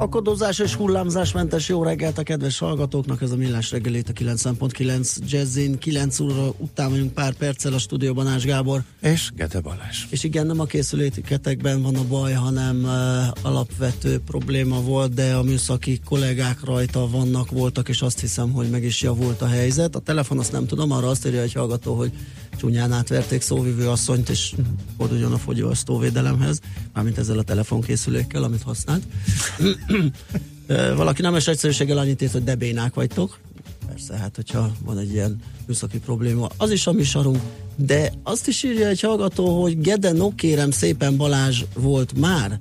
Akadozás és hullámzásmentes jó reggelt a kedves hallgatóknak, ez a Millás reggelét a 9.9 Jazzin, 9 óra után vagyunk pár perccel a stúdióban Ás Gábor. És Gete Balázs. És igen, nem a készüléketekben van a baj, hanem uh, alapvető probléma volt, de a műszaki kollégák rajta vannak, voltak, és azt hiszem, hogy meg is javult a helyzet. A telefon azt nem tudom, arra azt írja egy hallgató, hogy csúnyán átverték szóvivő asszonyt, és forduljon a fogyasztóvédelemhez, mármint ezzel a telefonkészülékkel, amit használt. Valaki nem egyszerűséggel annyit írt, hogy debénák vagytok. Persze, hát hogyha van egy ilyen műszaki probléma, az is a mi sarunk. De azt is írja egy hallgató, hogy Gede, no kérem szépen Balázs volt már.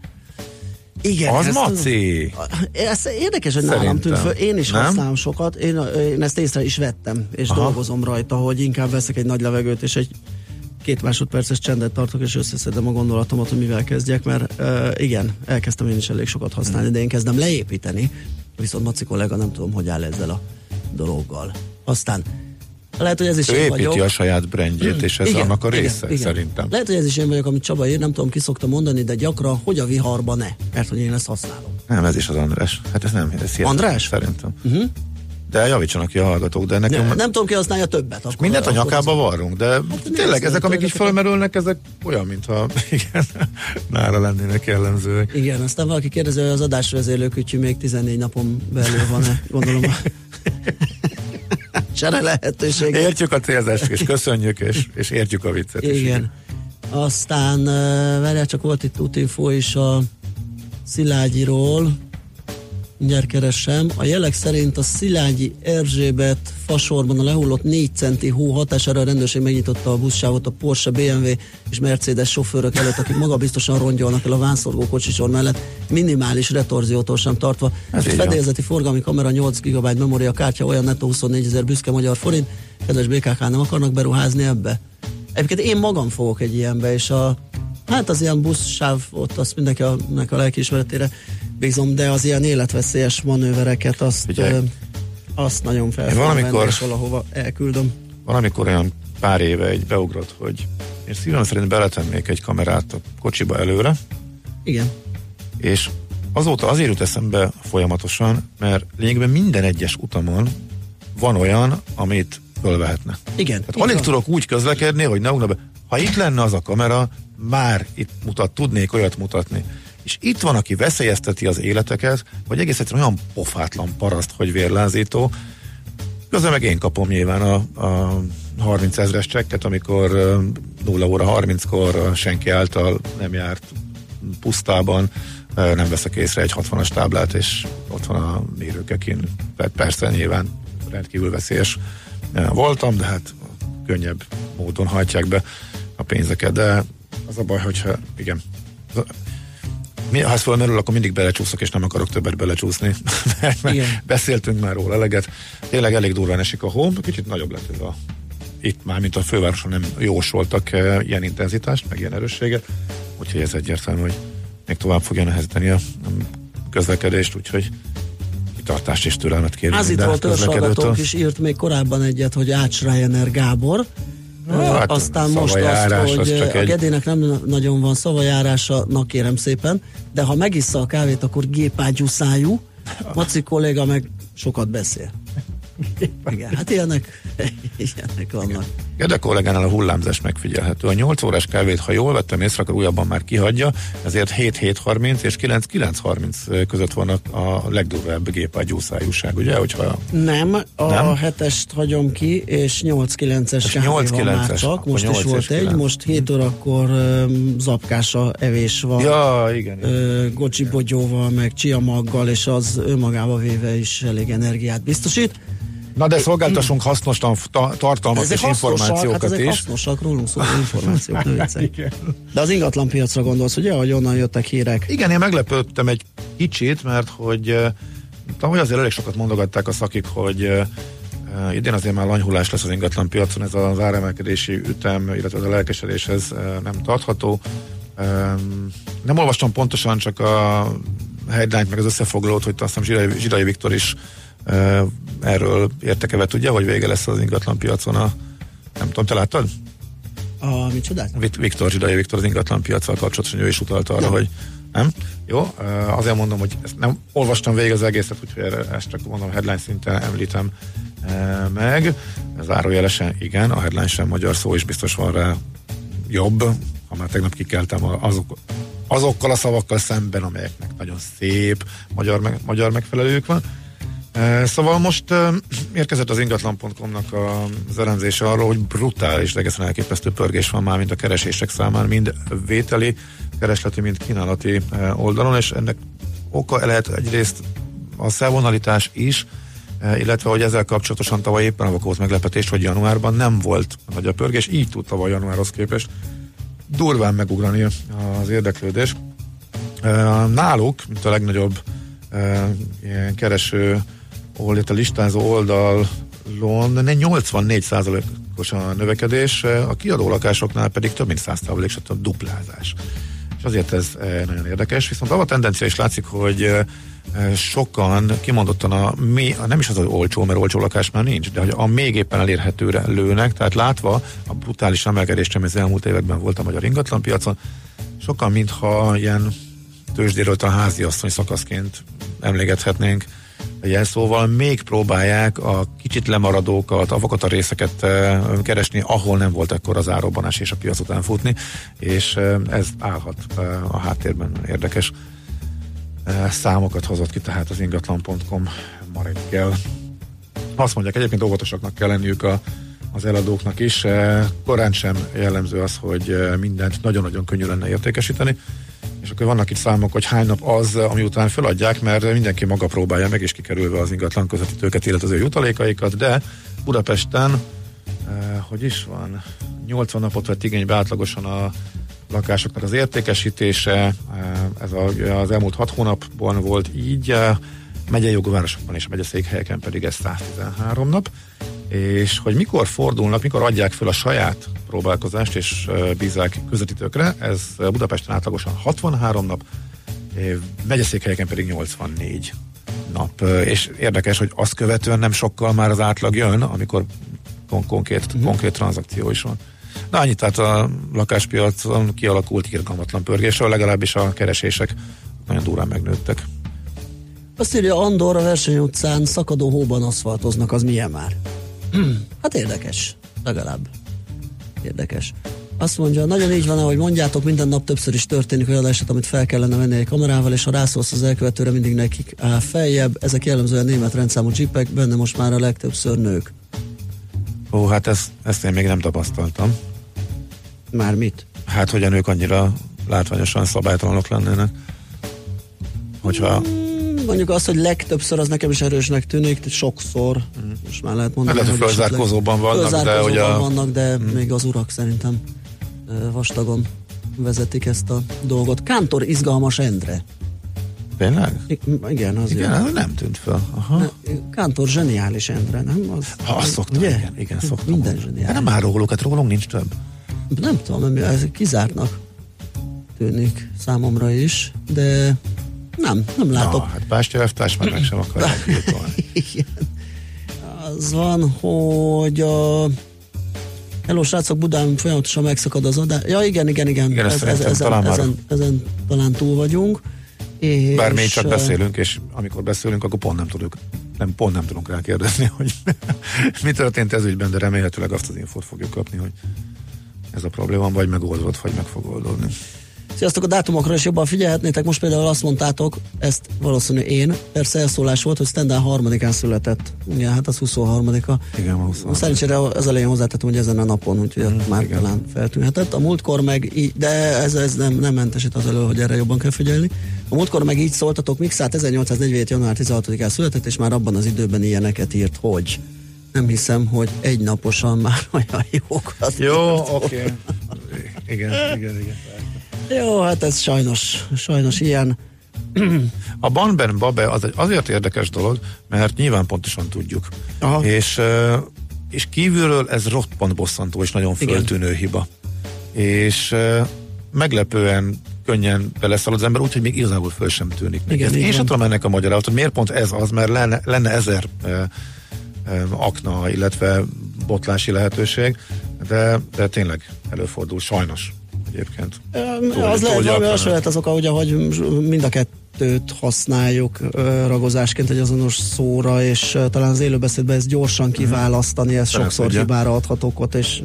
Igen, az maci. Ez érdekes, hogy Szerintem. nálam tűnt föl. Én is nem? használom sokat. Én, én ezt észre is vettem, és Aha. dolgozom rajta, hogy inkább veszek egy nagy levegőt, és egy két másodperces csendet tartok, és összeszedem a gondolatomat, hogy mivel kezdjek, mert uh, igen, elkezdtem én is elég sokat használni, hmm. de én kezdem leépíteni, viszont Maci kollega nem tudom, hogy áll ezzel a dologgal. Aztán lehet, hogy ez is ő én építi vagyok. a saját brandjét, és ez igen, annak a része, igen, szerintem. Lehet, hogy ez is én vagyok, amit Csaba ír, nem tudom, ki szokta mondani, de gyakran, hogy a viharba ne, mert hogy én ezt használom. Nem, ez is az András. Hát ez nem, ez András? Szerintem. Uh-huh. De javítsanak ki a hallgatók, de nekem... Ne, nem tudom ki használja többet. Akkor, mindent a nyakába varrunk, de hát tényleg ezek, amik is felmerülnek, ezek olyan, mintha igen, nára lennének jellemzőek. Igen, aztán valaki kérdezi, hogy az adásvezérlőkütyű még 14 napon belül van-e, gondolom. Csere lehetőség. Értjük a célzást, és köszönjük, és, és értjük a viccet. Igen. Is, igen. Aztán, várjál, csak volt itt útinfo is a Szilágyiról, mindjárt keresem. A jelek szerint a Szilágyi Erzsébet fasorban a lehullott 4 centi hó hatására a rendőrség megnyitotta a buszsávot a Porsche, BMW és Mercedes sofőrök előtt, akik magabiztosan rongyolnak el a vánszorgó kocsisor mellett, minimális retorziótól sem tartva. Ez a fedélzeti forgalmi kamera 8 GB memória kártya olyan netto 24 ezer büszke magyar forint. Kedves BKK, nem akarnak beruházni ebbe? Egyébként én magam fogok egy ilyenbe, és a Hát az ilyen buszsáv ott azt mindenki a, a lelkiismeretére bízom, de az ilyen életveszélyes manővereket azt, ö, azt nagyon fel valamikor, és valahova elküldöm. Valamikor olyan pár éve egy beugrott, hogy én szívem szerint beletennék egy kamerát a kocsiba előre. Igen. És azóta azért jut eszembe folyamatosan, mert lényegben minden egyes utamon van olyan, amit fölvehetne. Igen. Tehát alig tudok úgy közlekedni, hogy ne be. Ha itt lenne az a kamera, már itt mutat, tudnék olyat mutatni. És itt van, aki veszélyezteti az életeket, vagy egész egyszerűen olyan pofátlan paraszt, hogy vérlázító. Közben meg én kapom nyilván a, a 30 ezres csekket, amikor 0 óra 30-kor senki által nem járt pusztában, nem veszek észre egy 60-as táblát, és ott van a mérőkekin. Persze nyilván rendkívül veszélyes voltam, de hát könnyebb módon hajtják be a pénzeket, de az a baj, hogyha igen, mi, ha ez felmerül, akkor mindig belecsúszok, és nem akarok többet belecsúszni, mert, mert beszéltünk már róla eleget. Tényleg elég durván esik a home, kicsit nagyobb lett ez a itt már, mint a fővároson nem jósoltak e, ilyen intenzitást, meg ilyen erősséget, úgyhogy ez egyértelmű, hogy még tovább fogja nehezíteni a közlekedést, úgyhogy kitartást és türelmet kérünk. Az itt volt is írt még korábban egyet, hogy Ács Ryanair Gábor, Hát, Aztán most azt, hogy az a egy... Gedének nem nagyon van szavajárása, na kérem szépen, de ha megissza a kávét, akkor gépágyú szájú, Maci kolléga meg sokat beszél. Igen, hát ilyenek, ilyenek vannak. Gede kollégánál a hullámzás megfigyelhető. A 8 órás kávét, ha jól vettem észre, akkor újabban már kihagyja, ezért 7-7.30 és 9-9.30 között van a legdurvább gépágyúszájúság, ugye? Hogyha nem, a nem? hetest hagyom ki, és 8-9-es kávé 8 van már csak, most 8 is volt egy, most 7 órakor um, zapkása evés van. Ja, igen. igen. Uh, Gocsi bogyóval, meg csiamaggal, és az önmagába véve is elég energiát biztosít. Na de szolgáltassunk hasznosan tartalmat ezek és információkat hát ezek is. hasznosak, rólunk szóló információk, De az ingatlan piacra gondolsz, ugye, hogy onnan jöttek hírek? Igen, én meglepődtem egy kicsit, mert hogy tavaly azért elég sokat mondogatták a szakik, hogy idén azért már lanyhulás lesz az ingatlan piacon, ez az áremelkedési ütem, illetve az a lelkesedéshez nem tartható. Nem olvastam pontosan, csak a headline meg az összefoglalót, hogy azt hiszem Zsidai, Zsidai Viktor is erről értekevet tudja, hogy vége lesz az ingatlan piacon a nem tudom, te láttad? A micsodát? Viktor Zsidai Viktor az ingatlan piacsal kapcsolatosan, ő is utalta arra, nem. hogy nem? Jó, azért mondom, hogy ezt nem olvastam végig az egészet, úgyhogy ezt csak mondom headline szinten említem meg. Zárójelesen igen, a headline sem magyar szó is biztos van rá jobb, ha már tegnap kikeltem azok, azokkal a szavakkal szemben, amelyeknek nagyon szép magyar, meg, magyar megfelelők van. Szóval most érkezett az ingatlan.com-nak az elemzése arról, hogy brutális, egészen elképesztő pörgés van már, mint a keresések számán, mind vételi, keresleti, mind kínálati oldalon, és ennek oka lehet egyrészt a szelvonalitás is, illetve hogy ezzel kapcsolatosan tavaly éppen a volt meglepetés, hogy januárban nem volt nagy a pörgés, így tud tavaly januárhoz képest durván megugrani az érdeklődés. Náluk, mint a legnagyobb ilyen kereső a listázó oldalon 84%-os a növekedés, a kiadó lakásoknál pedig több mint 100%-os a duplázás. És azért ez eh, nagyon érdekes, viszont a tendencia is látszik, hogy eh, sokan kimondottan a, a nem is az, hogy olcsó, mert olcsó lakás már nincs, de hogy a még éppen elérhetőre lőnek, tehát látva a brutális emelkedést, ami az elmúlt években volt a magyar ingatlanpiacon, sokan mintha ilyen tőzsdéről a háziasszony szakaszként emlégethetnénk jelszóval még próbálják a kicsit lemaradókat, a részeket keresni, ahol nem volt ekkor az árobbanás és a piac után futni, és ez állhat a háttérben érdekes számokat hozott ki, tehát az ingatlan.com ma reggel. Azt mondják, egyébként óvatosaknak kell lenniük a, az eladóknak is. Korán sem jellemző az, hogy mindent nagyon-nagyon könnyű lenne értékesíteni és akkor vannak itt számok, hogy hány nap az, ami után feladják, mert mindenki maga próbálja meg, és kikerülve az ingatlan közvetítőket, illetve az ő jutalékaikat, de Budapesten, eh, hogy is van, 80 napot vett igénybe átlagosan a lakásoknak az értékesítése, eh, ez a, az elmúlt 6 hónapban volt így, eh, megyei jogvárosokban és a megyeszékhelyeken pedig ez 113 nap, és hogy mikor fordulnak, mikor adják fel a saját próbálkozást és bízák közvetítőkre, ez Budapesten átlagosan 63 nap, megyeszékhelyeken pedig 84 nap. És érdekes, hogy azt követően nem sokkal már az átlag jön, amikor kon- konkrét, mm. konkrét tranzakció is van. Na annyit, tehát a lakáspiacon kialakult irgalmatlan pörgésről, legalábbis a keresések nagyon durán megnőttek. Azt írja Andor a verseny utcán szakadó hóban aszfaltoznak, az milyen már? hát érdekes, legalább. Érdekes. Azt mondja, nagyon így van, ahogy mondjátok, minden nap többször is történik olyan eset, amit fel kellene venni egy kamerával, és ha rászólsz az elkövetőre, mindig nekik áll feljebb. Ezek jellemzően német rendszámú csipek, benne most már a legtöbbször nők. Ó, hát ezt, ezt én még nem tapasztaltam. Már mit? Hát, hogy a nők annyira látványosan szabálytalanok lennének. Hogyha mondjuk az, hogy legtöbbször az nekem is erősnek tűnik, sokszor, mm. most már lehet mondani. Hát, hogy fölzárkózóban vannak, de hogy a... vannak, de mm. még az urak szerintem vastagon vezetik ezt a dolgot. Kántor izgalmas Endre. Tényleg? I- igen, az igen, az nem tűnt fel. Aha. Kántor zseniális Endre, nem? Az, ha, azt szoktam, ugye? igen, igen, szoktam. Minden zseniális. De nem már róluk, hát rólunk nincs több. Nem tudom, ez kizártnak tűnik számomra is, de nem, nem látok. Na, hát Bástya Eftárs már meg sem akarják Igen. Az van, hogy a Hello, srácok, Budán folyamatosan megszakad az adás. Ja, igen, igen, igen. igen ez, ez, ezen, talán ezen, ezen, talán túl vagyunk. És, Bár mi csak beszélünk, és amikor beszélünk, akkor pont nem tudjuk, nem, pont nem tudunk rákérdezni, hogy mi történt ez ügyben, de remélhetőleg azt az infót fogjuk kapni, hogy ez a probléma vagy megoldott, vagy meg fog oldódni. Sziasztok, a dátumokra is jobban figyelhetnétek. Most például azt mondtátok, ezt valószínű én, persze elszólás volt, hogy Stendhal harmadikán született. Ugye, hát az 23-a. Igen, 23. Szerencsére az elején hozzátettem, hogy ezen a napon, úgyhogy mm, már igen. talán feltűnhetett. A múltkor meg így, de ez, ez nem, nem mentesít az elő, hogy erre jobban kell figyelni. A múltkor meg így szóltatok, Mixát 1847. január 16-án született, és már abban az időben ilyeneket írt, hogy nem hiszem, hogy egy naposan már olyan jókat. Jó, oké. Okay. Igen, igen, igen. Jó, hát ez sajnos, sajnos ilyen. A Banben Babe az egy azért érdekes dolog, mert nyilván pontosan tudjuk. Aha. És, és kívülről ez roppant bosszantó és nagyon föltűnő Igen. hiba. És meglepően könnyen beleszalad az ember, úgyhogy még igazából föl sem tűnik. Igen, Én sem tudom ennek a magyarázatot. Miért pont ez az, mert lenne, lenne ezer e, e, akna, illetve botlási lehetőség, de, de tényleg előfordul, sajnos egyébként. az lehet valami hasonló az oka, ugye, hogy mind a kettő kettőt használjuk ragozásként egy azonos szóra, és talán az élőbeszédben ezt gyorsan kiválasztani, ez sokszor ugye. hibára adhat okot, és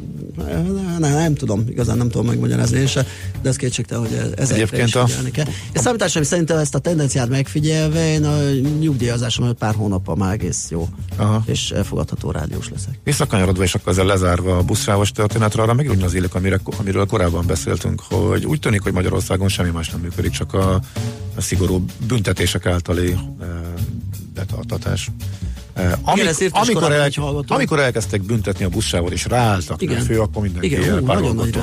ne, nem tudom, igazán nem tudom megmagyarázni én se, de ez kétségtelen, hogy ezekre is a... kell. És számításom szerintem ezt a tendenciát megfigyelve, én a nyugdíjazásom előtt pár hónappal már egész jó, Aha. és elfogadható rádiós leszek. Visszakanyarodva, és akkor ezzel lezárva a buszrávos történetre, arra megint az élik, amire, amiről korábban beszéltünk, hogy úgy tűnik, hogy Magyarországon semmi más nem működik, csak a szigorú büntetések általi e, betartatás. E, amik, Igen, amikor, el, amikor elkezdtek büntetni a buszsávot és ráálltak Igen. fő, akkor mindenki Igen, nagyon nagy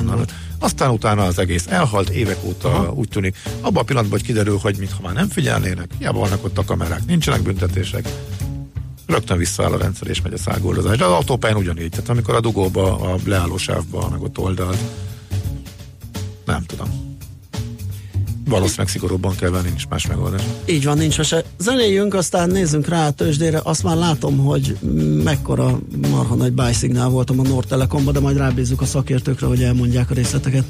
Aztán utána az egész elhalt, évek óta Aha. úgy tűnik. Abban a pillanatban, hogy kiderül, hogy mintha már nem figyelnének, hiába vannak ott a kamerák, nincsenek büntetések, rögtön visszaáll a rendszer és megy a szágoldozás. De az autópályán ugyanígy, tehát amikor a dugóba, a leállósávba, meg ott oldalt, nem tudom valószínűleg szigorúbban kell venni, nincs más megoldás. Így van, nincs se. Zenéljünk, aztán nézzünk rá a tőzsdére. Azt már látom, hogy mekkora marha nagy bájszignál voltam a Nord Telekomba, de majd rábízzuk a szakértőkre, hogy elmondják a részleteket.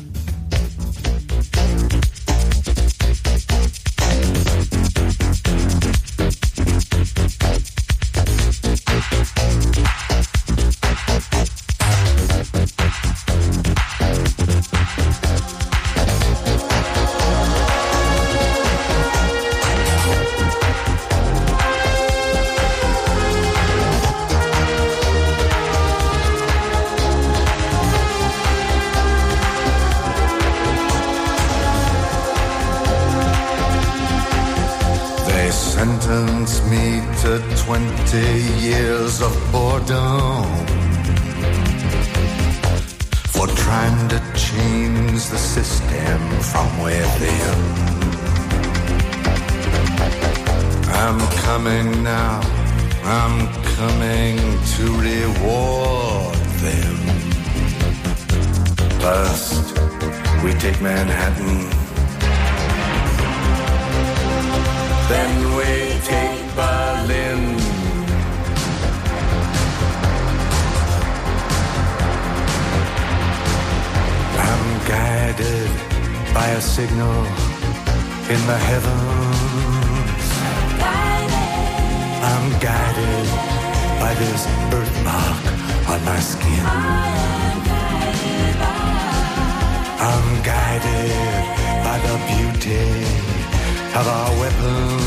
have our weapons.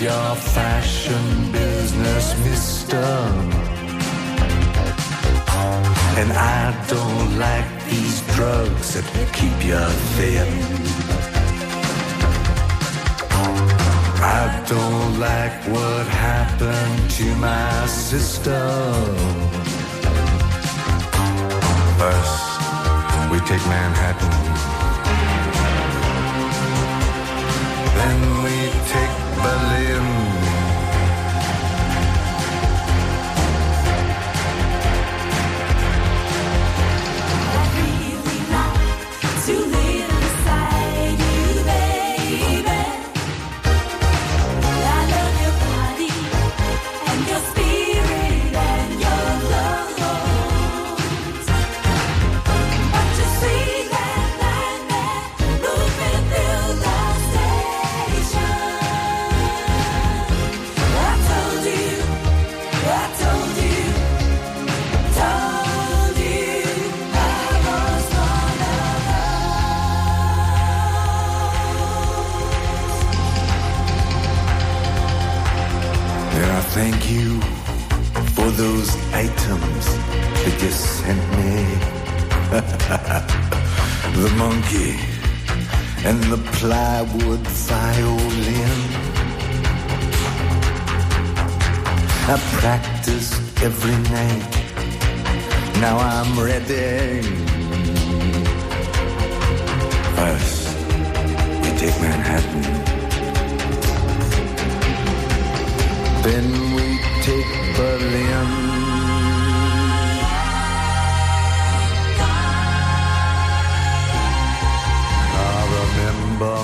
your fashion business, mister. And I don't like these drugs that keep you thin. I don't like what happened to my sister. First, we take Manhattan. Then we take Berlin. plywood violin. I practiced every night. Now I'm ready. First, we take Manhattan. Then we take Berlin.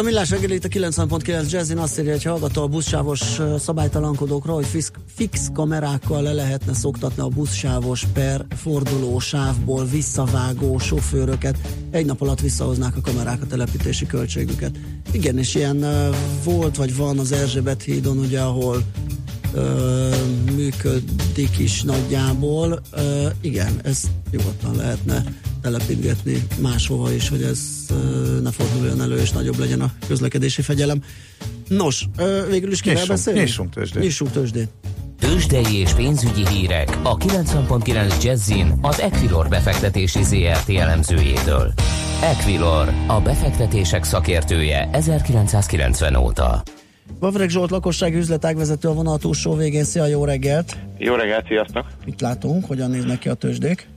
A millás reggel itt a 90.9 Jazzin. Azt írja, hogy hallgató a buszsávos szabálytalankodókról, hogy fix, fix kamerákkal le lehetne szoktatni a buszsávos per forduló sávból visszavágó sofőröket. Egy nap alatt visszahoznák a kamerák a telepítési költségüket. Igen, és ilyen volt, vagy van az Erzsébet hídon, ugye, ahol uh, működik is nagyjából. Uh, igen, ez nyugodtan lehetne telepítgetni máshova is, hogy ez ne forduljon elő, és nagyobb legyen a közlekedési fegyelem. Nos, végül is kivel beszélni? Nyissunk tőzsdét. Nyissunk tőzsdét. Tőzsdei és pénzügyi hírek a 90.9 Jazzin az Equilor befektetési ZRT elemzőjétől. Equilor, a befektetések szakértője 1990 óta. Vavreg Zsolt lakossági üzletágvezető a vonal túlsó végén. Szia, jó reggelt! Jó reggelt, sziasztok! Itt látunk, hogyan néznek ki a tőzsdék.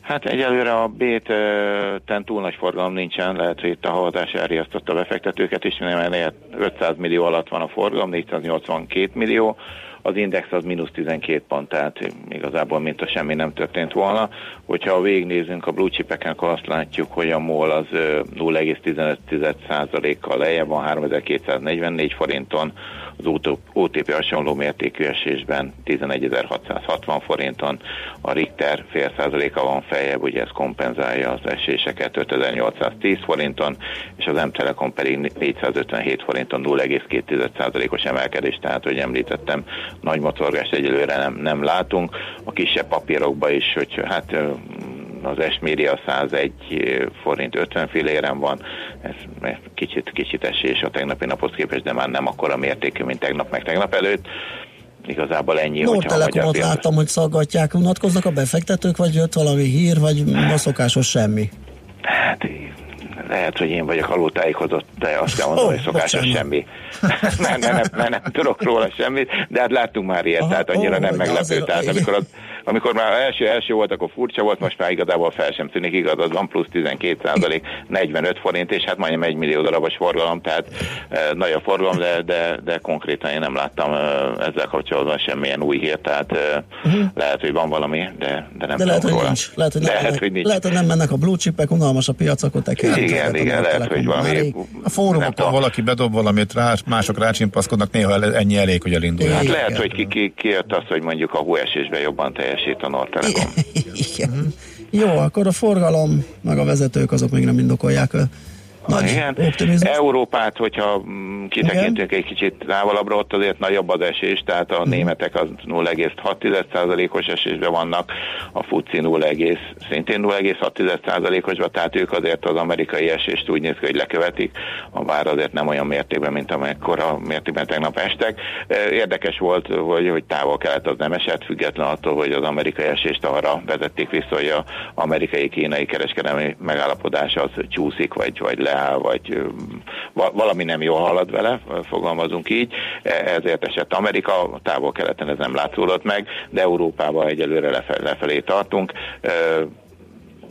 Hát egyelőre a B-ten túl nagy forgalom nincsen, lehet, hogy itt a havazás elriasztotta a befektetőket is, mert 500 millió alatt van a forgalom, 482 millió, az index az mínusz 12 pont, tehát igazából mint a semmi nem történt volna. Hogyha végignézünk a blue chipeken, akkor azt látjuk, hogy a MOL az 0,15%-kal lejjebb van 3244 forinton, az OTP hasonló mértékű esésben 11.660 forinton, a Richter fél százaléka van feljebb, ugye ez kompenzálja az eséseket 5810 forinton, és az M-Telekom pedig 457 forinton 0,2%-os emelkedés, tehát, hogy említettem, nagy motorgást egyelőre nem, nem látunk. A kisebb papírokban is, hogy hát az Esméria 101 forint 50 filléren van, ez kicsit, kicsit esés a tegnapi naphoz képest, de már nem akkora mértékű, mint tegnap meg tegnap előtt. Igazából ennyi, Nord Telekomot láttam, hogy szaggatják, unatkoznak a befektetők, vagy jött valami hír, vagy a szokásos semmi? Hát lehet, hogy én vagyok alultájékozott, de azt kell mondani, oh, hogy szokásos bocsánat. semmi. nem, nem, nem, nem, nem tudok róla semmit, de hát láttunk már ilyet, Aha, tehát annyira oh, nem meglepő. Tehát amikor az, amikor már első, első volt, akkor furcsa volt, most már igazából fel sem tűnik igaz, az van plusz 12 százalék, 45 forint, és hát majdnem egy millió darabos forgalom, tehát e, nagy a forgalom, de, de, de konkrétan én nem láttam e, ezzel kapcsolatban semmilyen új hírt, tehát e, uh-huh. lehet, hogy van valami, de, de nem de lehet, hogy nincs. Lehet, hogy, nem, lehet, hogy nincs. lehet, hogy nem mennek a blue chipek, unalmas a piac, akkor te kell. Igen, igen, lehet, hogy valami. A fórumokon valaki bedob valamit, rá, mások rácsimpaszkodnak, néha ennyi elég, hogy elinduljon. Hát lehet, hogy ki, ki, ki jött az, hogy mondjuk a hóesésben jobban teljesít a Nortelekom. Igen. Jó, akkor a forgalom, meg a vezetők azok még nem indokolják nagy Igen. Optimizmus. Európát, hogyha mm, kitekintünk egy kicsit távolabbra, ott azért nagyobb az esés, tehát a uh-huh. németek az 0,6%-os esésben vannak, a FUCI 0, szintén 0,6%-osban, tehát ők azért az amerikai esést úgy néz ki, hogy lekövetik, a bár azért nem olyan mértékben, mint amekkora mértékben tegnap estek. Érdekes volt, hogy, hogy távol-kelet az nem esett, független attól, hogy az amerikai esést arra vezették vissza, hogy az amerikai-kínai kereskedelmi megállapodás az csúszik, vagy, vagy le áll, vagy valami nem jól halad vele, fogalmazunk így, e, ezért esett Amerika, távol-keleten ez nem látszódott meg, de Európában egyelőre lefelé tartunk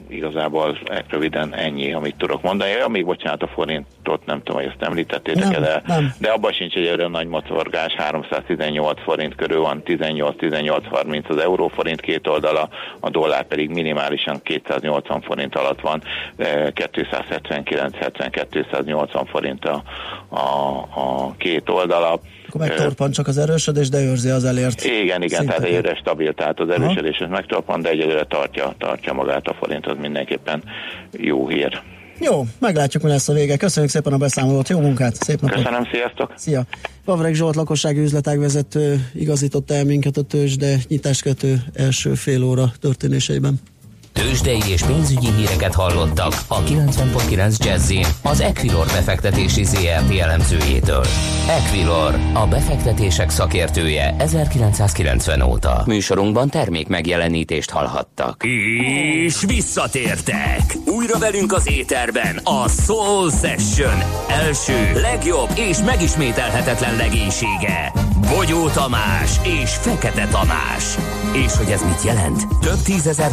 igazából röviden ennyi, amit tudok mondani. Ja, még bocsánat, a forintot nem tudom, hogy ezt említettétek nem, de, nem. de abban sincs egy olyan nagy mocorgás, 318 forint körül van, 18-18-30 az euróforint két oldala, a dollár pedig minimálisan 280 forint alatt van, 279-70-280 forint a, a, a két oldala. Akkor megtorpan csak az erősödés, de őrzi az elért. Igen, igen, tehát egyre stabil, tehát az erősödés megtorpan, de egyre tartja, tartja magát a forint, az mindenképpen jó hír. Jó, meglátjuk, mi lesz a vége. Köszönjük szépen a beszámolót, jó munkát, szép napot! Köszönöm, sziasztok! Szia! Pavreg Zsolt lakossági üzletágvezető igazította el minket a tőzs, de nyitáskötő első fél óra történéseiben. Tőzsdei és pénzügyi híreket hallottak a 90.9 jazz az Equilor befektetési ZRT elemzőjétől. Equilor, a befektetések szakértője 1990 óta. Műsorunkban termék megjelenítést hallhattak. És visszatértek! Újra velünk az éterben a Soul Session első, legjobb és megismételhetetlen legénysége. Bogyó Tamás és Fekete Tamás. És hogy ez mit jelent? Több tízezer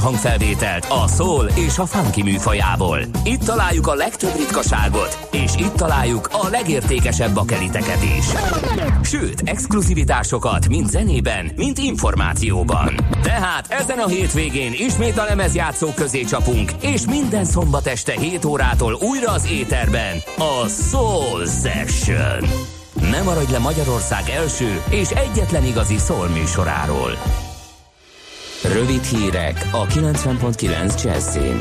hangfelvételt a szól és a funky műfajából. Itt találjuk a legtöbb ritkaságot, és itt találjuk a legértékesebb bakeliteket is. Sőt, exkluzivitásokat mind zenében, mind információban. Tehát ezen a hétvégén ismét a lemezjátszók közé csapunk, és minden szombat este 7 órától újra az éterben a Soul Session. Ne maradj le Magyarország első és egyetlen igazi szól műsoráról. Rövid hírek a 90.9 Jazzin.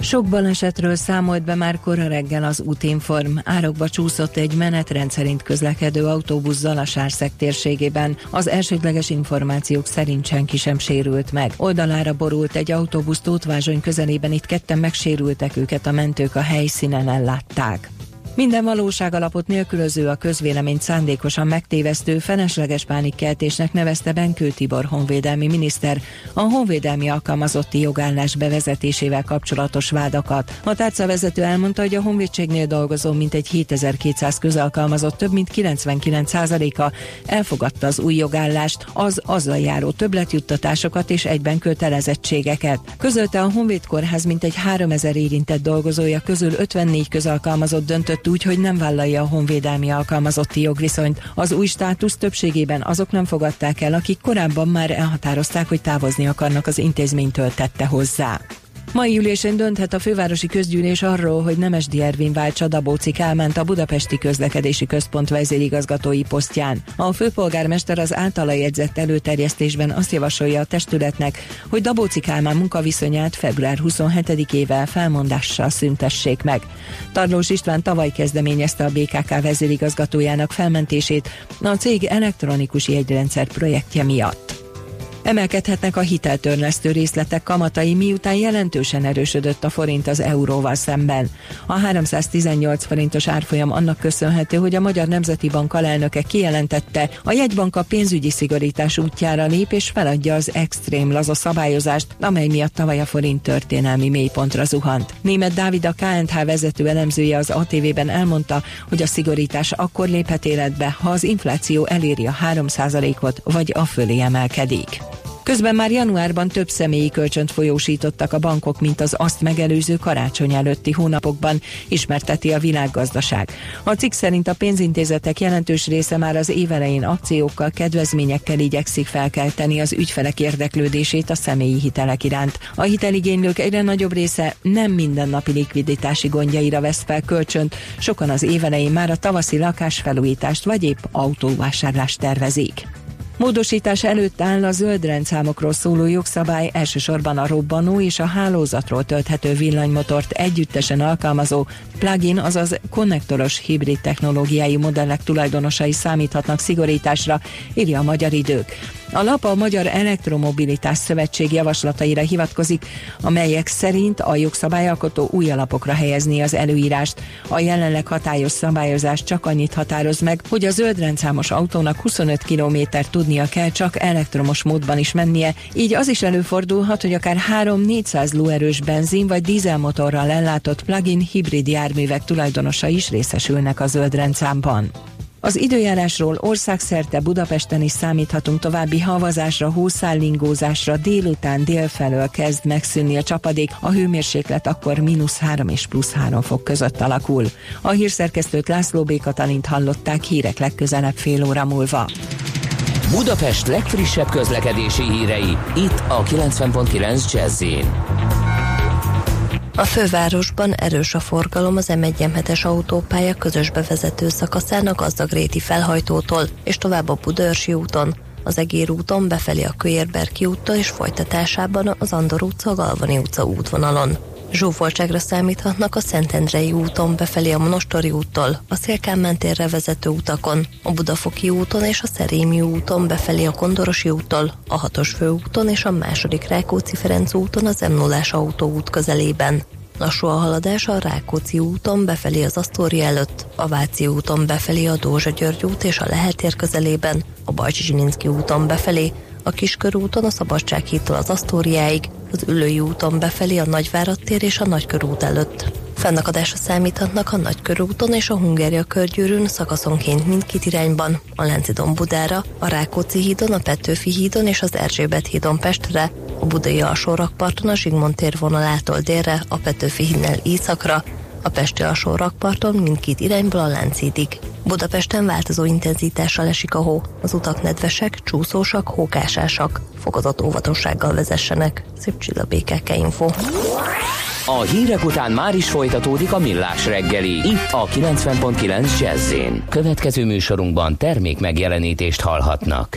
Sok balesetről számolt be már kora reggel az útinform. Árokba csúszott egy menetrend szerint közlekedő autóbusz Zalasárszeg térségében. Az elsődleges információk szerint senki sem sérült meg. Oldalára borult egy autóbusz Tótvázsony közelében, itt ketten megsérültek őket, a mentők a helyszínen ellátták. Minden valóság alapot nélkülöző a közvéleményt szándékosan megtévesztő felesleges pánikkeltésnek nevezte Benkő Tibor honvédelmi miniszter a honvédelmi alkalmazotti jogállás bevezetésével kapcsolatos vádakat. A tárcavezető elmondta, hogy a honvédségnél dolgozó mintegy 7200 közalkalmazott több mint 99%-a elfogadta az új jogállást, az azzal járó többletjuttatásokat és egyben kötelezettségeket. Közölte a Honvédkórház mintegy 3000 érintett dolgozója közül 54 közalkalmazott döntött úgy, hogy nem vállalja a honvédelmi alkalmazotti jogviszonyt. Az új státusz többségében azok nem fogadták el, akik korábban már elhatározták, hogy távozni akarnak az intézménytől tette hozzá. Mai ülésen dönthet a fővárosi közgyűlés arról, hogy Nemesdi Ervin váltsa Dabóci Kálmánt a Budapesti Közlekedési Központ vezérigazgatói posztján. A főpolgármester az általa jegyzett előterjesztésben azt javasolja a testületnek, hogy Dabóci Kálmán munkaviszonyát február 27-ével felmondással szüntessék meg. Tarlós István tavaly kezdeményezte a BKK vezérigazgatójának felmentését a cég elektronikus jegyrendszer projektje miatt. Emelkedhetnek a hiteltörlesztő részletek kamatai, miután jelentősen erősödött a forint az euróval szemben. A 318 forintos árfolyam annak köszönhető, hogy a Magyar Nemzeti Bank alelnöke kijelentette, a jegybank a pénzügyi szigorítás útjára lép és feladja az extrém laza szabályozást, amely miatt tavaly a forint történelmi mélypontra zuhant. Német Dávid a KNH vezető elemzője az ATV-ben elmondta, hogy a szigorítás akkor léphet életbe, ha az infláció eléri a 3%-ot, vagy a fölé emelkedik. Közben már januárban több személyi kölcsönt folyósítottak a bankok, mint az azt megelőző karácsony előtti hónapokban, ismerteti a világgazdaság. A cikk szerint a pénzintézetek jelentős része már az évelején akciókkal, kedvezményekkel igyekszik felkelteni az ügyfelek érdeklődését a személyi hitelek iránt. A hiteligénylők egyre nagyobb része nem mindennapi likviditási gondjaira vesz fel kölcsönt, sokan az évelején már a tavaszi lakásfelújítást vagy épp autóvásárlást tervezik. Módosítás előtt áll a zöld rendszámokról szóló jogszabály elsősorban a robbanó és a hálózatról tölthető villanymotort együttesen alkalmazó plugin, azaz konnektoros hibrid technológiái modellek tulajdonosai számíthatnak szigorításra, írja a magyar idők. A lap a Magyar Elektromobilitás Szövetség javaslataira hivatkozik, amelyek szerint a jogszabályalkotó új alapokra helyezni az előírást. A jelenleg hatályos szabályozás csak annyit határoz meg, hogy a zöld autónak 25 km tudnia kell csak elektromos módban is mennie, így az is előfordulhat, hogy akár 3-400 lóerős benzin vagy dízelmotorral ellátott plug-in hibrid járművek tulajdonosai is részesülnek a zöld. Az időjárásról országszerte Budapesten is számíthatunk további havazásra, hószállingózásra, délután délfelől kezd megszűnni a csapadék, a hőmérséklet akkor mínusz 3 és plusz 3 fok között alakul. A hírszerkesztőt László B. Hallották hírek legközelebb fél óra múlva. Budapest legfrissebb közlekedési hírei, itt a 90.9 jazz a fővárosban erős a forgalom az m 1 es autópálya közös bevezető szakaszának Azdagréti felhajtótól és tovább a Budörsi úton, az Egér úton befelé a Köérberki úttal és folytatásában az Andor utca, Galvani utca útvonalon. Zsúfoltságra számíthatnak a Szentendrei úton befelé a Monostori úttól, a Szélkán mentérre vezető utakon, a Budafoki úton és a Szerémi úton befelé a Kondorosi úttól, a Hatos főúton és a második Rákóczi-Ferenc úton az m 0 autóút közelében. Lassú a haladás a Rákóczi úton befelé az Asztória előtt, a Váci úton befelé a Dózsa György út és a Lehetér közelében, a Bajcsi Zsininszki úton befelé, a Kiskörúton a Szabadsághídtól az Asztóriáig, az Ülői úton befelé a Nagyvárad tér és a Nagykörút előtt. Fennakadásra számíthatnak a Nagykörúton és a Hungária körgyűrűn szakaszonként mindkét irányban, a Láncidon Budára, a Rákóczi hídon, a Petőfi hídon és az Erzsébet hídon Pestre, a Budai alsórakparton a Zsigmond tér vonalától délre, a Petőfi hídnál északra, a Pesti alsó rakparton mindkét irányból a Lánchídig. Budapesten változó intenzitással esik a hó. Az utak nedvesek, csúszósak, hókásásak. Fokozott óvatossággal vezessenek. Szép csilla BKK Info. A hírek után már is folytatódik a millás reggeli. Itt a 90.9 jazz Következő műsorunkban termék megjelenítést hallhatnak.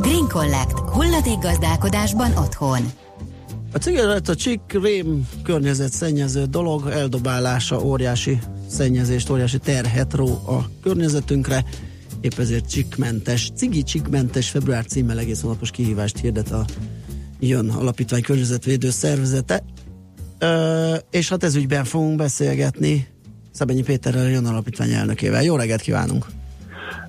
Green Collect. Hulladékgazdálkodásban otthon. A cigaretta csik rém környezetszennyező dolog eldobálása óriási szennyezést, óriási terhet ró a környezetünkre. Épp ezért csikmentes, cigi csikmentes február címmel egész hónapos kihívást hirdet a Jön Alapítvány Környezetvédő Szervezete. Ö, és hát ez ügyben fogunk beszélgetni Szebenyi Péterrel, a Jön Alapítvány elnökével. Jó reggelt kívánunk!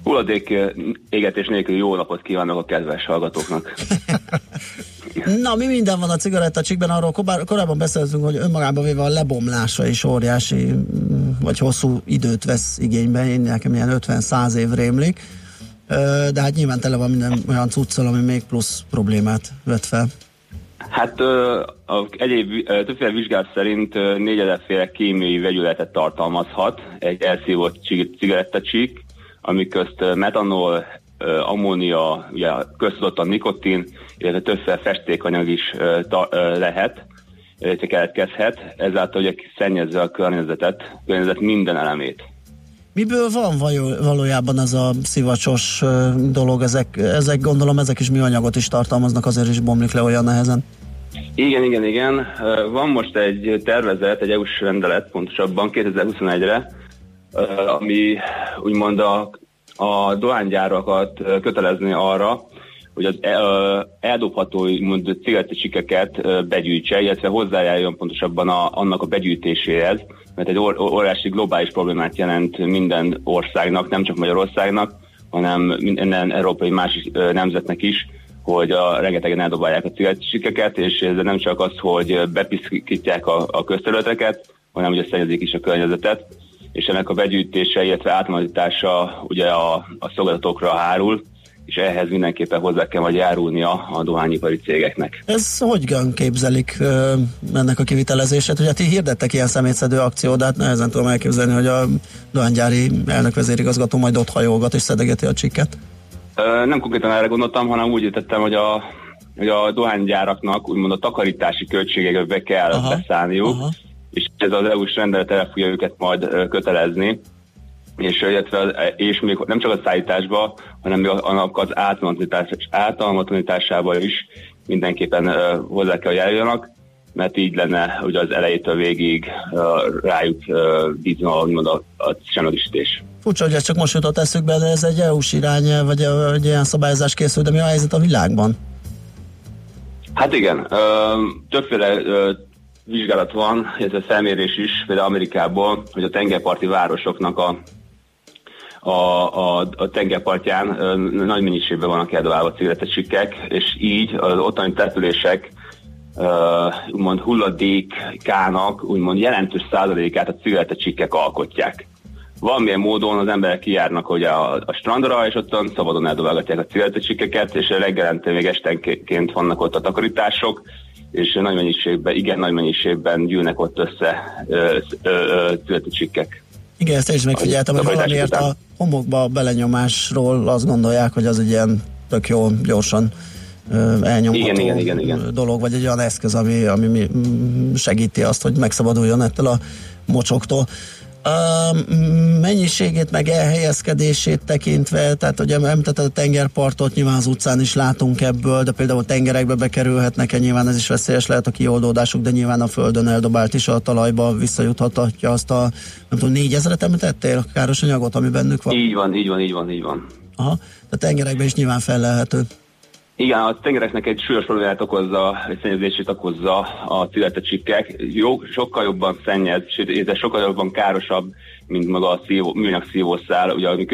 Hulladék eh, égetés nélkül jó napot kívánok a kedves hallgatóknak. Na, mi minden van a cigarettacsikben, arról korábban beszéltünk, hogy önmagában véve a lebomlása is óriási, mm, vagy hosszú időt vesz igénybe, én nekem ilyen 50-100 év rémlik, de hát nyilván tele van minden olyan cuccal, ami még plusz problémát vet fel. Hát a egyéb többféle vizsgálat szerint ö, négyezerféle kémiai vegyületet tartalmazhat egy elszívott cig- cigarettacsík, ami közt ö, metanol, ammónia, ugye köztudott a nikotin, illetve többféle festékanyag is lehet, illetve keletkezhet, ezáltal ugye szennyezze a környezetet, a környezet minden elemét. Miből van valójában ez a szivacsos dolog? Ezek, ezek gondolom, ezek is műanyagot is tartalmaznak, azért is bomlik le olyan nehezen. Igen, igen, igen. Van most egy tervezet, egy EU-s rendelet, pontosabban 2021-re, ö, ami úgymond a, a dohánygyárakat kötelezni arra, hogy az eldobható úgymond cigarettacsikeket ö, begyűjtse, illetve hozzájárjon pontosabban a, annak a begyűjtéséhez, mert egy óriási globális problémát jelent minden országnak, nem csak Magyarországnak, hanem minden európai másik nemzetnek is, hogy a rengetegen eldobálják a cigarettacsikeket, és ez nem csak az, hogy bepiszkítják a, a közterületeket, hanem ugye szennyezik is a környezetet, és ennek a begyűjtése, illetve átmanítása ugye a, a szolgáltatókra hárul, és ehhez mindenképpen hozzá kell majd járulnia a dohányipari cégeknek. Ez hogyan képzelik ö, ennek a kivitelezését? Ugye ti hirdettek ilyen szemétszedő akciót, de hát nehezen tudom elképzelni, hogy a dohánygyári elnök vezérigazgató majd ott hajolgat és szedegeti a csikket. Ö, Nem konkrétan erre gondoltam, hanem úgy értettem, hogy a, hogy a dohánygyáraknak úgymond a takarítási költségekbe be kell aha, beszállniuk, aha. Ez az EU-s rendelet el fogja őket majd kötelezni, és, illetve, és még nem csak a szállításba, hanem még annak az általánosításával is mindenképpen hozzá kell, hogy járjanak. mert így lenne ugye az elejétől végig rájuk bízna úgymond a, a semlegesítés. Furcsa, hogy ez csak most jutott eszükbe, de ez egy EU-s irány, vagy egy ilyen szabályozás készül, de mi a helyzet a világban? Hát igen, többféle vizsgálat van, ez a felmérés is, például Amerikából, hogy a tengerparti városoknak a, a, a, a tengerpartján nagy mennyiségben vannak eldobálva cigarettacsikkek, és így az ottani települések uh, úgymond hulladékának úgymond jelentős százalékát a cigarettacsikkek alkotják. Valamilyen módon az emberek kijárnak ugye a, a strandra, és ottan szabadon eldobálgatják a cigarettacsikkeket, és reggelente még estenként vannak ott a takarítások, és nagy mennyiségben, igen nagy mennyiségben gyűlnek ott össze cigarettacsikkek. Igen, ezt én is megfigyeltem, hogy valamiért a homokba belenyomásról azt gondolják, hogy az egy ilyen tök jó, gyorsan elnyomható igen, igen, igen, igen. dolog, vagy egy olyan eszköz, ami, ami segíti azt, hogy megszabaduljon ettől a mocsoktól. A mennyiségét, meg elhelyezkedését tekintve, tehát ugye említetted a tengerpartot, nyilván az utcán is látunk ebből, de például tengerekbe bekerülhetnek-e, nyilván ez is veszélyes lehet a kioldódásuk, de nyilván a földön eldobált is a talajba visszajuthatja azt a, nem tudom, négyezeret említettél, a káros anyagot, ami bennük van? Így van, így van, így van, így van. Aha, de tengerekben is nyilván felelhető. Igen, a tengereknek egy súlyos problémát okozza, egy szennyezését okozza a cigarettacsikkek. Jó, sokkal jobban szennyez, sőt, ez sokkal jobban károsabb, mint maga a szívó, műanyag szívószál, ugye ami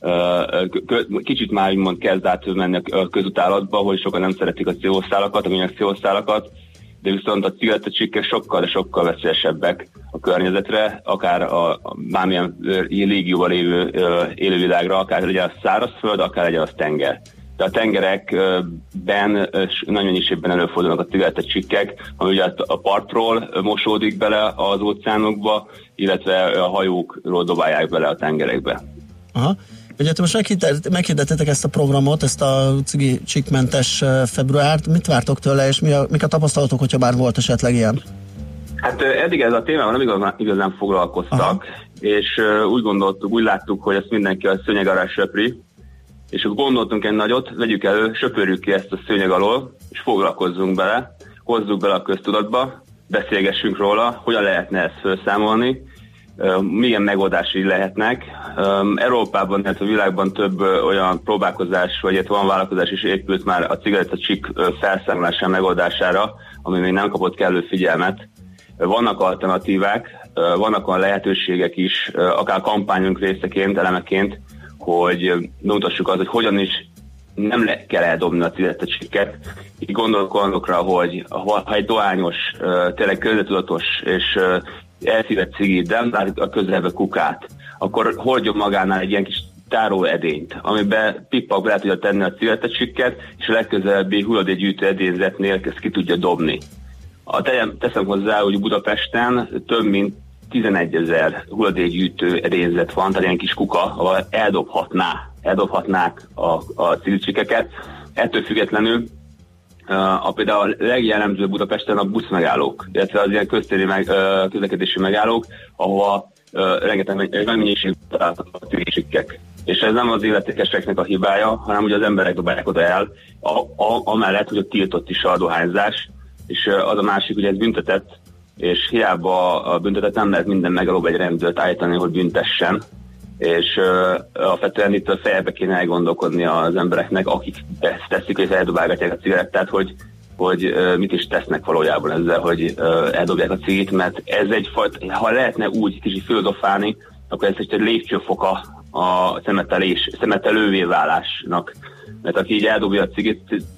uh, kicsit már úgymond kezd átmenni a közutálatba, hogy sokan nem szeretik a szívószálakat, a műanyag szívószálakat, de viszont a cigarettacsikkek sokkal, de sokkal veszélyesebbek a környezetre, akár a, a bármilyen légióval lévő élővilágra, akár legyen a szárazföld, akár legyen az tenger de a tengerekben nagy mennyiségben előfordulnak a cigarettacsikkek, ami ugye a partról mosódik bele az óceánokba, illetve a hajókról dobálják bele a tengerekbe. Aha. Ugye te most meghirdettetek ezt a programot, ezt a cigi csikmentes februárt, mit vártok tőle, és mi a, mik a tapasztalatok, hogyha bár volt esetleg ilyen? Hát eddig ez a témával nem igazán, igazán foglalkoztak, Aha. és úgy gondoltuk, úgy láttuk, hogy ezt mindenki a szőnyeg alá söpri, és akkor gondoltunk egy nagyot, vegyük elő, söpörjük ki ezt a szőnyeg alól, és foglalkozzunk bele, hozzuk bele a köztudatba, beszélgessünk róla, hogyan lehetne ezt felszámolni, milyen megoldásai lehetnek. Európában, illetve a világban több olyan próbálkozás, vagy van vállalkozás is épült már a cigarettacsik felszámolása megoldására, ami még nem kapott kellő figyelmet. Vannak alternatívák, vannak olyan lehetőségek is, akár kampányunk részeként, elemeként, hogy bemutassuk az, hogy hogyan is nem le kell eldobni a cigarettacsikket. Így gondolok olyanokra, hogy ha egy dohányos, tényleg közvetudatos és elszívett cigit, de nem a közelbe kukát, akkor hordjon magánál egy ilyen kis táróedényt, amiben pippak bele tudja tenni a cigarettacsikket, és a legközelebbi hulladékgyűjtő edényzetnél ezt ki tudja dobni. A teszem hozzá, hogy Budapesten több mint 11 ezer hulladékgyűjtő edényzet van, tehát ilyen kis kuka, ahol eldobhatná, eldobhatnák a, a civilcsikeket. Ettől függetlenül a például a legjellemzőbb Budapesten a buszmegállók, illetve az ilyen köztéri meg, közlekedési megállók, ahova rengeteg mennyiség található a civilcsikek. És ez nem az illetékeseknek a hibája, hanem ugye az emberek dobálják oda el, a, a, amellett, hogy a tiltott is a dohányzás, és az a másik, hogy ez büntetett, és hiába a büntetet nem lehet minden megalóbb egy rendőrt állítani, hogy büntessen, és uh, alapvetően itt a fejbe kéne elgondolkodni az embereknek, akik ezt teszik, hogy eldobálgatják a cigarettát, hogy, hogy uh, mit is tesznek valójában ezzel, hogy uh, eldobják a cigit, mert ez egyfajta, ha lehetne úgy kicsit filozofálni, akkor ez egy lépcsőfoka a szemetelés, szemetelővé válásnak. Mert aki így eldobja a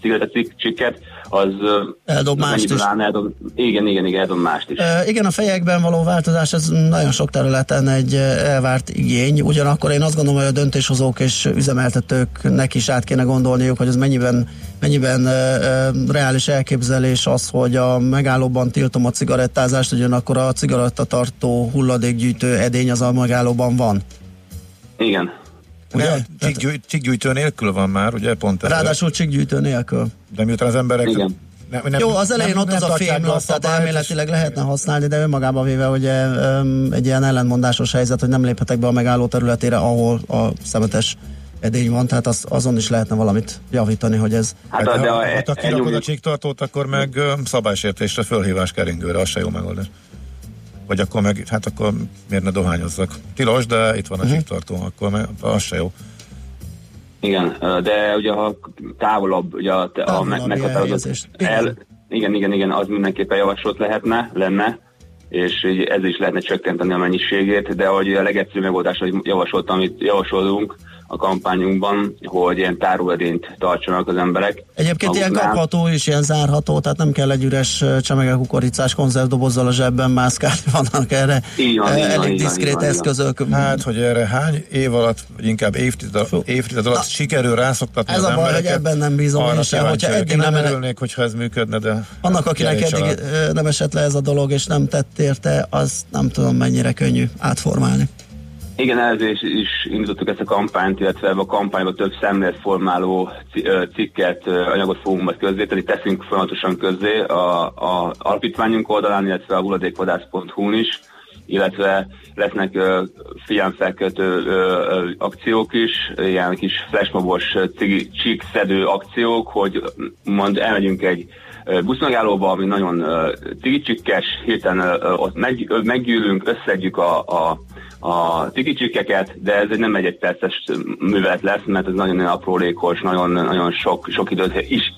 cigarettacsikket, az eldob mást is. Eldob, igen, igen, igen, eldob mást is. E, igen, a fejekben való változás ez nagyon sok területen egy elvárt igény, ugyanakkor én azt gondolom, hogy a döntéshozók és üzemeltetőknek is át kéne gondolniuk, hogy ez mennyiben, mennyiben e, e, reális elképzelés az, hogy a megállóban tiltom a cigarettázást, ugyanakkor a cigarettatartó hulladékgyűjtő edény az a megállóban van. Igen. Ugye? Csiggyújtő nélkül van már, ugye? Pont ez Ráadásul csiggyújtő nélkül. De miután az emberek... Igen. Nem, nem, Jó, az elején nem, ott nem az a fémlap, tehát elméletileg lehetne használni, de önmagában véve um, egy ilyen ellentmondásos helyzet, hogy nem léphetek be a megálló területére, ahol a szemetes edény van, tehát az, azon is lehetne valamit javítani, hogy ez... Hát, Hát, de ha, a, hát, ha kirakod a csíktartót, akkor meg szabálysértésre fölhívás keringőre, az se jó megoldás. Vagy akkor meg, hát akkor miért ne dohányozzak? Tilos, de itt van a Mhm. uh-huh. csíktartó, akkor meg, az se jó. Igen, de ugye ha távolabb, ugye a, a me- meghatározott el, igen, igen, igen, az mindenképpen javasolt lehetne, lenne, és így ez is lehetne csökkenteni a mennyiségét, de hogy a legegyszerűbb megoldás, hogy javasoltam, amit javasolunk a kampányunkban, hogy ilyen táróedényt tartsanak az emberek. Egyébként ilyen kapható is, ilyen zárható, tehát nem kell egy üres csemege kukoricás konzervdobozzal a zsebben mászkálni, vannak erre Így van, elég így van, diszkrét így van, így van. eszközök. Hát, hogy erre hány év alatt, vagy inkább évtized, évtized alatt Na, sikerül rászoktatni ez az a baj, hogy ebben nem bízom arra én sem, hogyha eddig Én nem nem örülnék, hogyha ez működne, de... Annak, akinek eddig család. ö, nem esett le ez a dolog, és nem tett érte, az nem tudom mennyire könnyű átformálni. Igen, ezért is, is indítottuk ezt a kampányt, illetve a kampányban több szemléletformáló cikket, anyagot fogunk majd közzétenni, teszünk folyamatosan közzé a, a alapítványunk oldalán, illetve a hulladékvadász.hu-n is, illetve lesznek ö, ö, akciók is, ilyen kis flashmobos csík akciók, hogy mond elmegyünk egy buszmegállóba, ami nagyon ö, cigicsikkes, hirtelen ott meg, meggyűlünk, összedjük a, a a tigicsikeket, de ez nem egy egy perces művelet lesz, mert ez nagyon aprólékos, nagyon, nagyon sok, sok időt is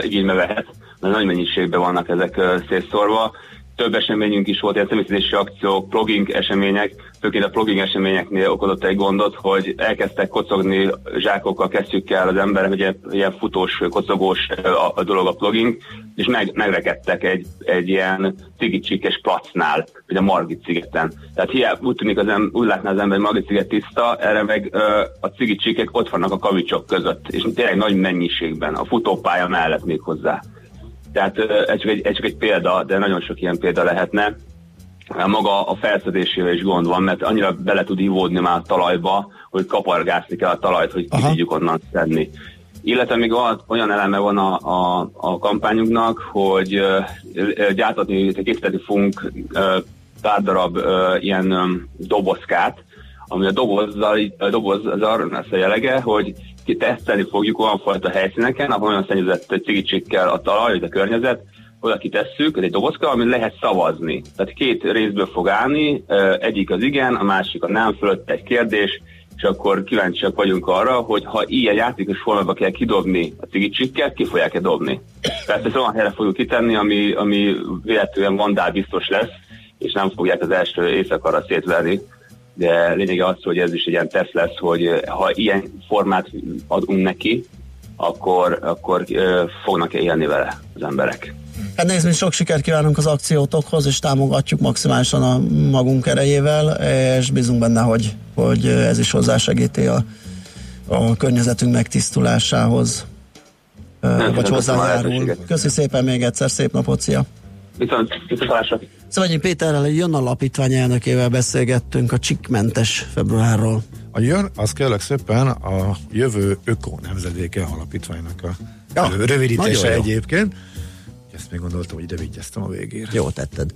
igénybe vehet, mert nagy mennyiségben vannak ezek szétszórva. Több eseményünk is volt, ilyen személyzési akciók, pluging események, főként a pluging eseményeknél okozott egy gondot, hogy elkezdtek kocogni zsákokkal, kesztyűkkel az emberek, ugye ilyen futós, kocogós a, a dolog a pluging, és meg, megrekedtek egy, egy ilyen cigicsikes placnál, vagy a Margit szigeten. Tehát hiába úgy tűnik az em, úgy látná az ember, hogy Margit sziget tiszta, erre meg ö, a cigicsikek ott vannak a kavicsok között, és tényleg nagy mennyiségben, a futópálya mellett még hozzá. Tehát ez csak, egy, ez csak egy példa, de nagyon sok ilyen példa lehetne. Maga a felszedésével is gond van, mert annyira bele tud ivódni már a talajba, hogy kapargászni kell a talajt, hogy ki tudjuk onnan szedni. Illetve még olyan eleme van a, a, a kampányunknak, hogy gyártatni, készíteni fogunk pár darab ilyen dobozkát, ami a dobozzal, a doboz az a jellege, hogy ki tesztelni fogjuk olyan fajta helyszíneken, ahol olyan szennyezett cigicsikkel a talaj, vagy a környezet, oda kitesszük, ez egy dobozka, amit lehet szavazni. Tehát két részből fog állni, egyik az igen, a másik a nem, fölött egy kérdés, és akkor kíváncsiak vagyunk arra, hogy ha ilyen játékos formában kell kidobni a cigicsikket, ki fogják-e dobni. Persze ezt olyan helyre fogjuk kitenni, ami, ami véletlenül vandál biztos lesz, és nem fogják az első éjszakára szétverni. De lényege az, hogy ez is egy ilyen teszt lesz, hogy ha ilyen formát adunk neki, akkor, akkor ö, fognak élni vele az emberek. Hát nézd, mi sok sikert kívánunk az akciótokhoz, és támogatjuk maximálisan a magunk erejével, és bízunk benne, hogy, hogy ez is hozzásegíti a, a környezetünk megtisztulásához, ö, köszönöm vagy hozzájárul. Köszi szépen még egyszer, szép napot, szia! Viszont viszontlátásra! Szavagyi Péterrel, egy jön alapítvány elnökével beszélgettünk a csikmentes februárról. A jön, az kérlek szépen a jövő öko nemzedéke alapítványnak a Ja, rövidítése egyébként. Ezt még gondoltam, hogy ide vigyeztem a végére. Jó tetted.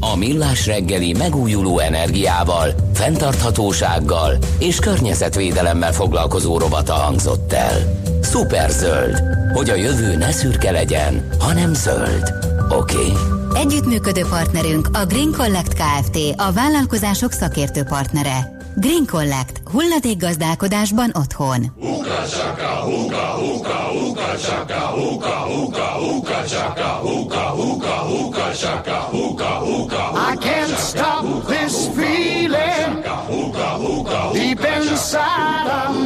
A Millás reggeli megújuló energiával, fenntarthatósággal és környezetvédelemmel foglalkozó rovata hangzott el. Superzöld, hogy a jövő ne szürke legyen, hanem zöld. Oké. Okay. Együttműködő partnerünk a Green Collect Kft. A vállalkozások szakértő partnere. Green Collect. Hulladék gazdálkodásban otthon. I can't stop this feeling deep inside of.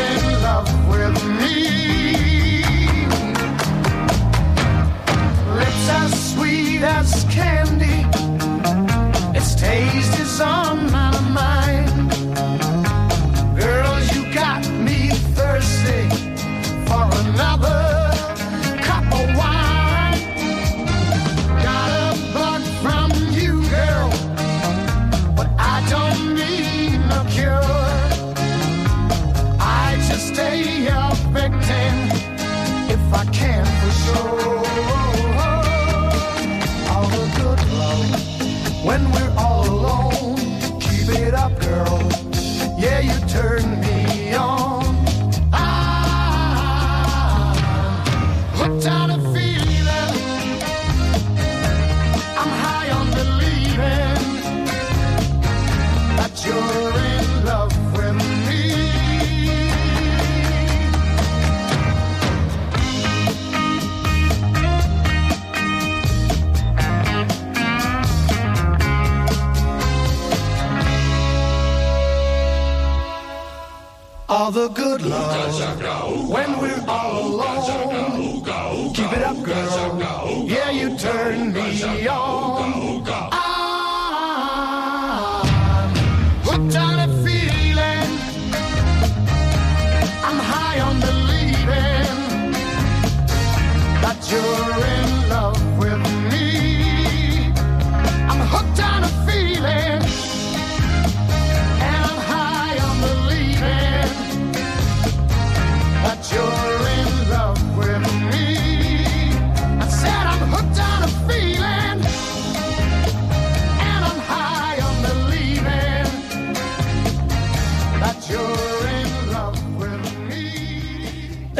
that's can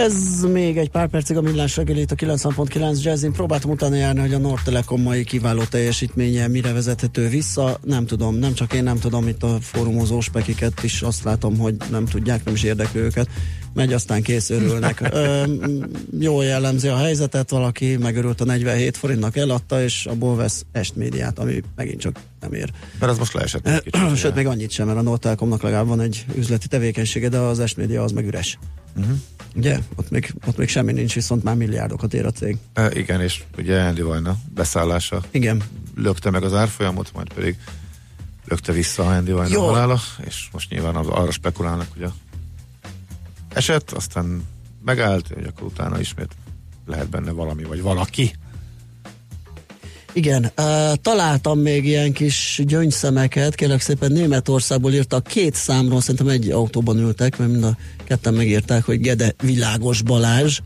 Ez még egy pár percig a millás reggelét a 90.9 Jazzin. Próbáltam utána járni, hogy a Nord Telekom mai kiváló teljesítménye mire vezethető vissza. Nem tudom, nem csak én nem tudom, itt a fórumozó spekiket is azt látom, hogy nem tudják, nem is érdekli őket. Megy, aztán kész, örülnek. Ö, jól jellemzi a helyzetet, valaki megörült a 47 forintnak, eladta, és abból vesz estmédiát, ami megint csak nem ér. Mert az most leesett kicsit. Sőt, még annyit sem, mert a Nord Telekomnak legalább van egy üzleti tevékenysége, de az estmédia az meg üres. Uh-huh. Ugye? Ott még, ott még semmi nincs, viszont már milliárdokat ér a cég. E, igen, és ugye Andy Vajna beszállása Igen. lökte meg az árfolyamot, majd pedig lökte vissza a Andy Vajna halála, és most nyilván az, arra spekulálnak, hogy a esett, aztán megállt, hogy akkor utána ismét lehet benne valami, vagy valaki. Igen, uh, találtam még ilyen kis gyöngyszemeket, kérlek szépen Németországból írtak két számról, szerintem egy autóban ültek, mert mind a ketten megírták, hogy Gede Világos Balázs.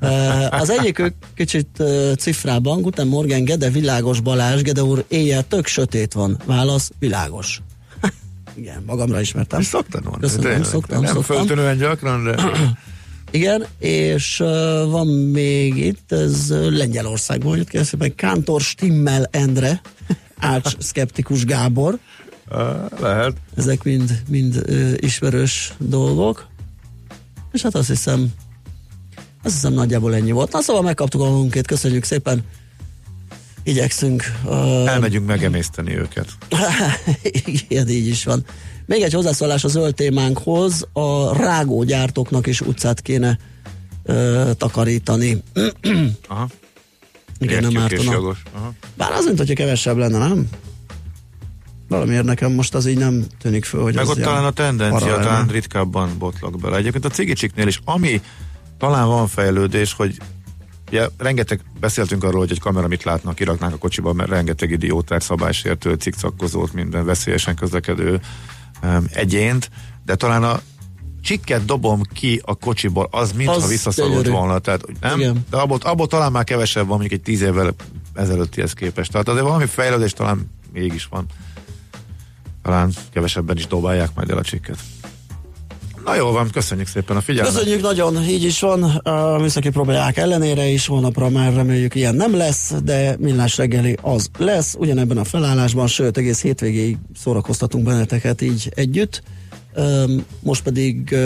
Uh, az egyikük kicsit uh, cifrában, Guten Morgen, Gede Világos Balázs, Gede úr, éjjel tök sötét van. Válasz, világos. Igen, magamra ismertem. És szoktad mondani. Köszönöm, tényleg. szoktam, Nem szoktam. gyakran, de Igen, és uh, van még itt, ez uh, Lengyelországból jött ki, szépen Kántor Stimmel Endre, Ács Szkeptikus Gábor, uh, lehet. ezek mind, mind uh, ismerős dolgok, és hát azt hiszem, azt hiszem nagyjából ennyi volt. Na szóval megkaptuk a magunkét, köszönjük szépen, igyekszünk. Uh, Elmegyünk megemészteni őket. Igen, így is van. Még egy hozzászólás a zöld témánkhoz, a rágógyártóknak is utcát kéne ö, takarítani. Aha. Igen, nem ártana. Bár az, mint hogyha kevesebb lenne, nem? Valamiért nekem most az így nem tűnik föl, hogy Meg ott talán a tendencia, talán ritkábban botlak bele. Egyébként a cigicsiknél is, ami talán van fejlődés, hogy ugye, rengeteg, beszéltünk arról, hogy egy kamera mit látnak, kiraknák a kocsiba, mert rengeteg idiótát, szabálysértő, cikcakkozót, minden veszélyesen közlekedő um, egyént, de talán a csikket dobom ki a kocsiból, az mintha visszaszorult volna, tehát nem? Igen. De abból, abból talán már kevesebb van, mondjuk egy tíz évvel ezelőttihez képest. Tehát azért valami fejlődés talán mégis van. Talán kevesebben is dobálják majd el a csikket. Na jó van, köszönjük szépen a figyelmet. Köszönjük nagyon, így is van, a műszaki próbálják ellenére is, holnapra már reméljük ilyen nem lesz, de millás reggeli az lesz, ugyanebben a felállásban, sőt egész hétvégéig szórakoztatunk benneteket így együtt. Most pedig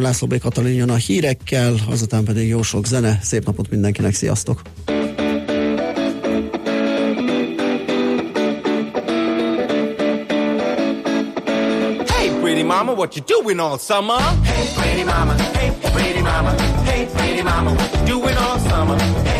László B. Katalin jön a hírekkel, azután pedig jó sok zene. Szép napot mindenkinek, sziasztok! Mama, what you doing all summer? Hey, pretty mama. Hey, pretty mama. Hey, pretty mama, what you doing all summer? Hey,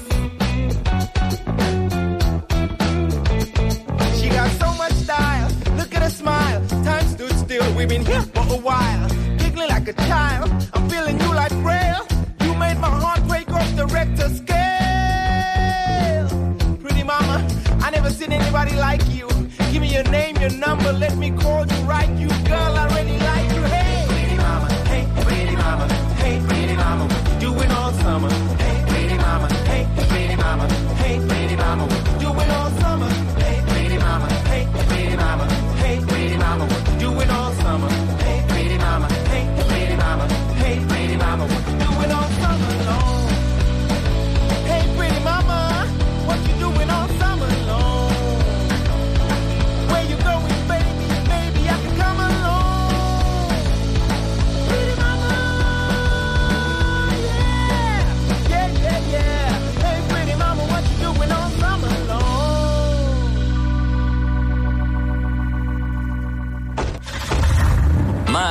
We've been here for a while. Giggling like a child. I'm feeling you like braille. You made my heart break off the Richter scale. Pretty mama, I never seen anybody like you. Give me your name, your number. Let me call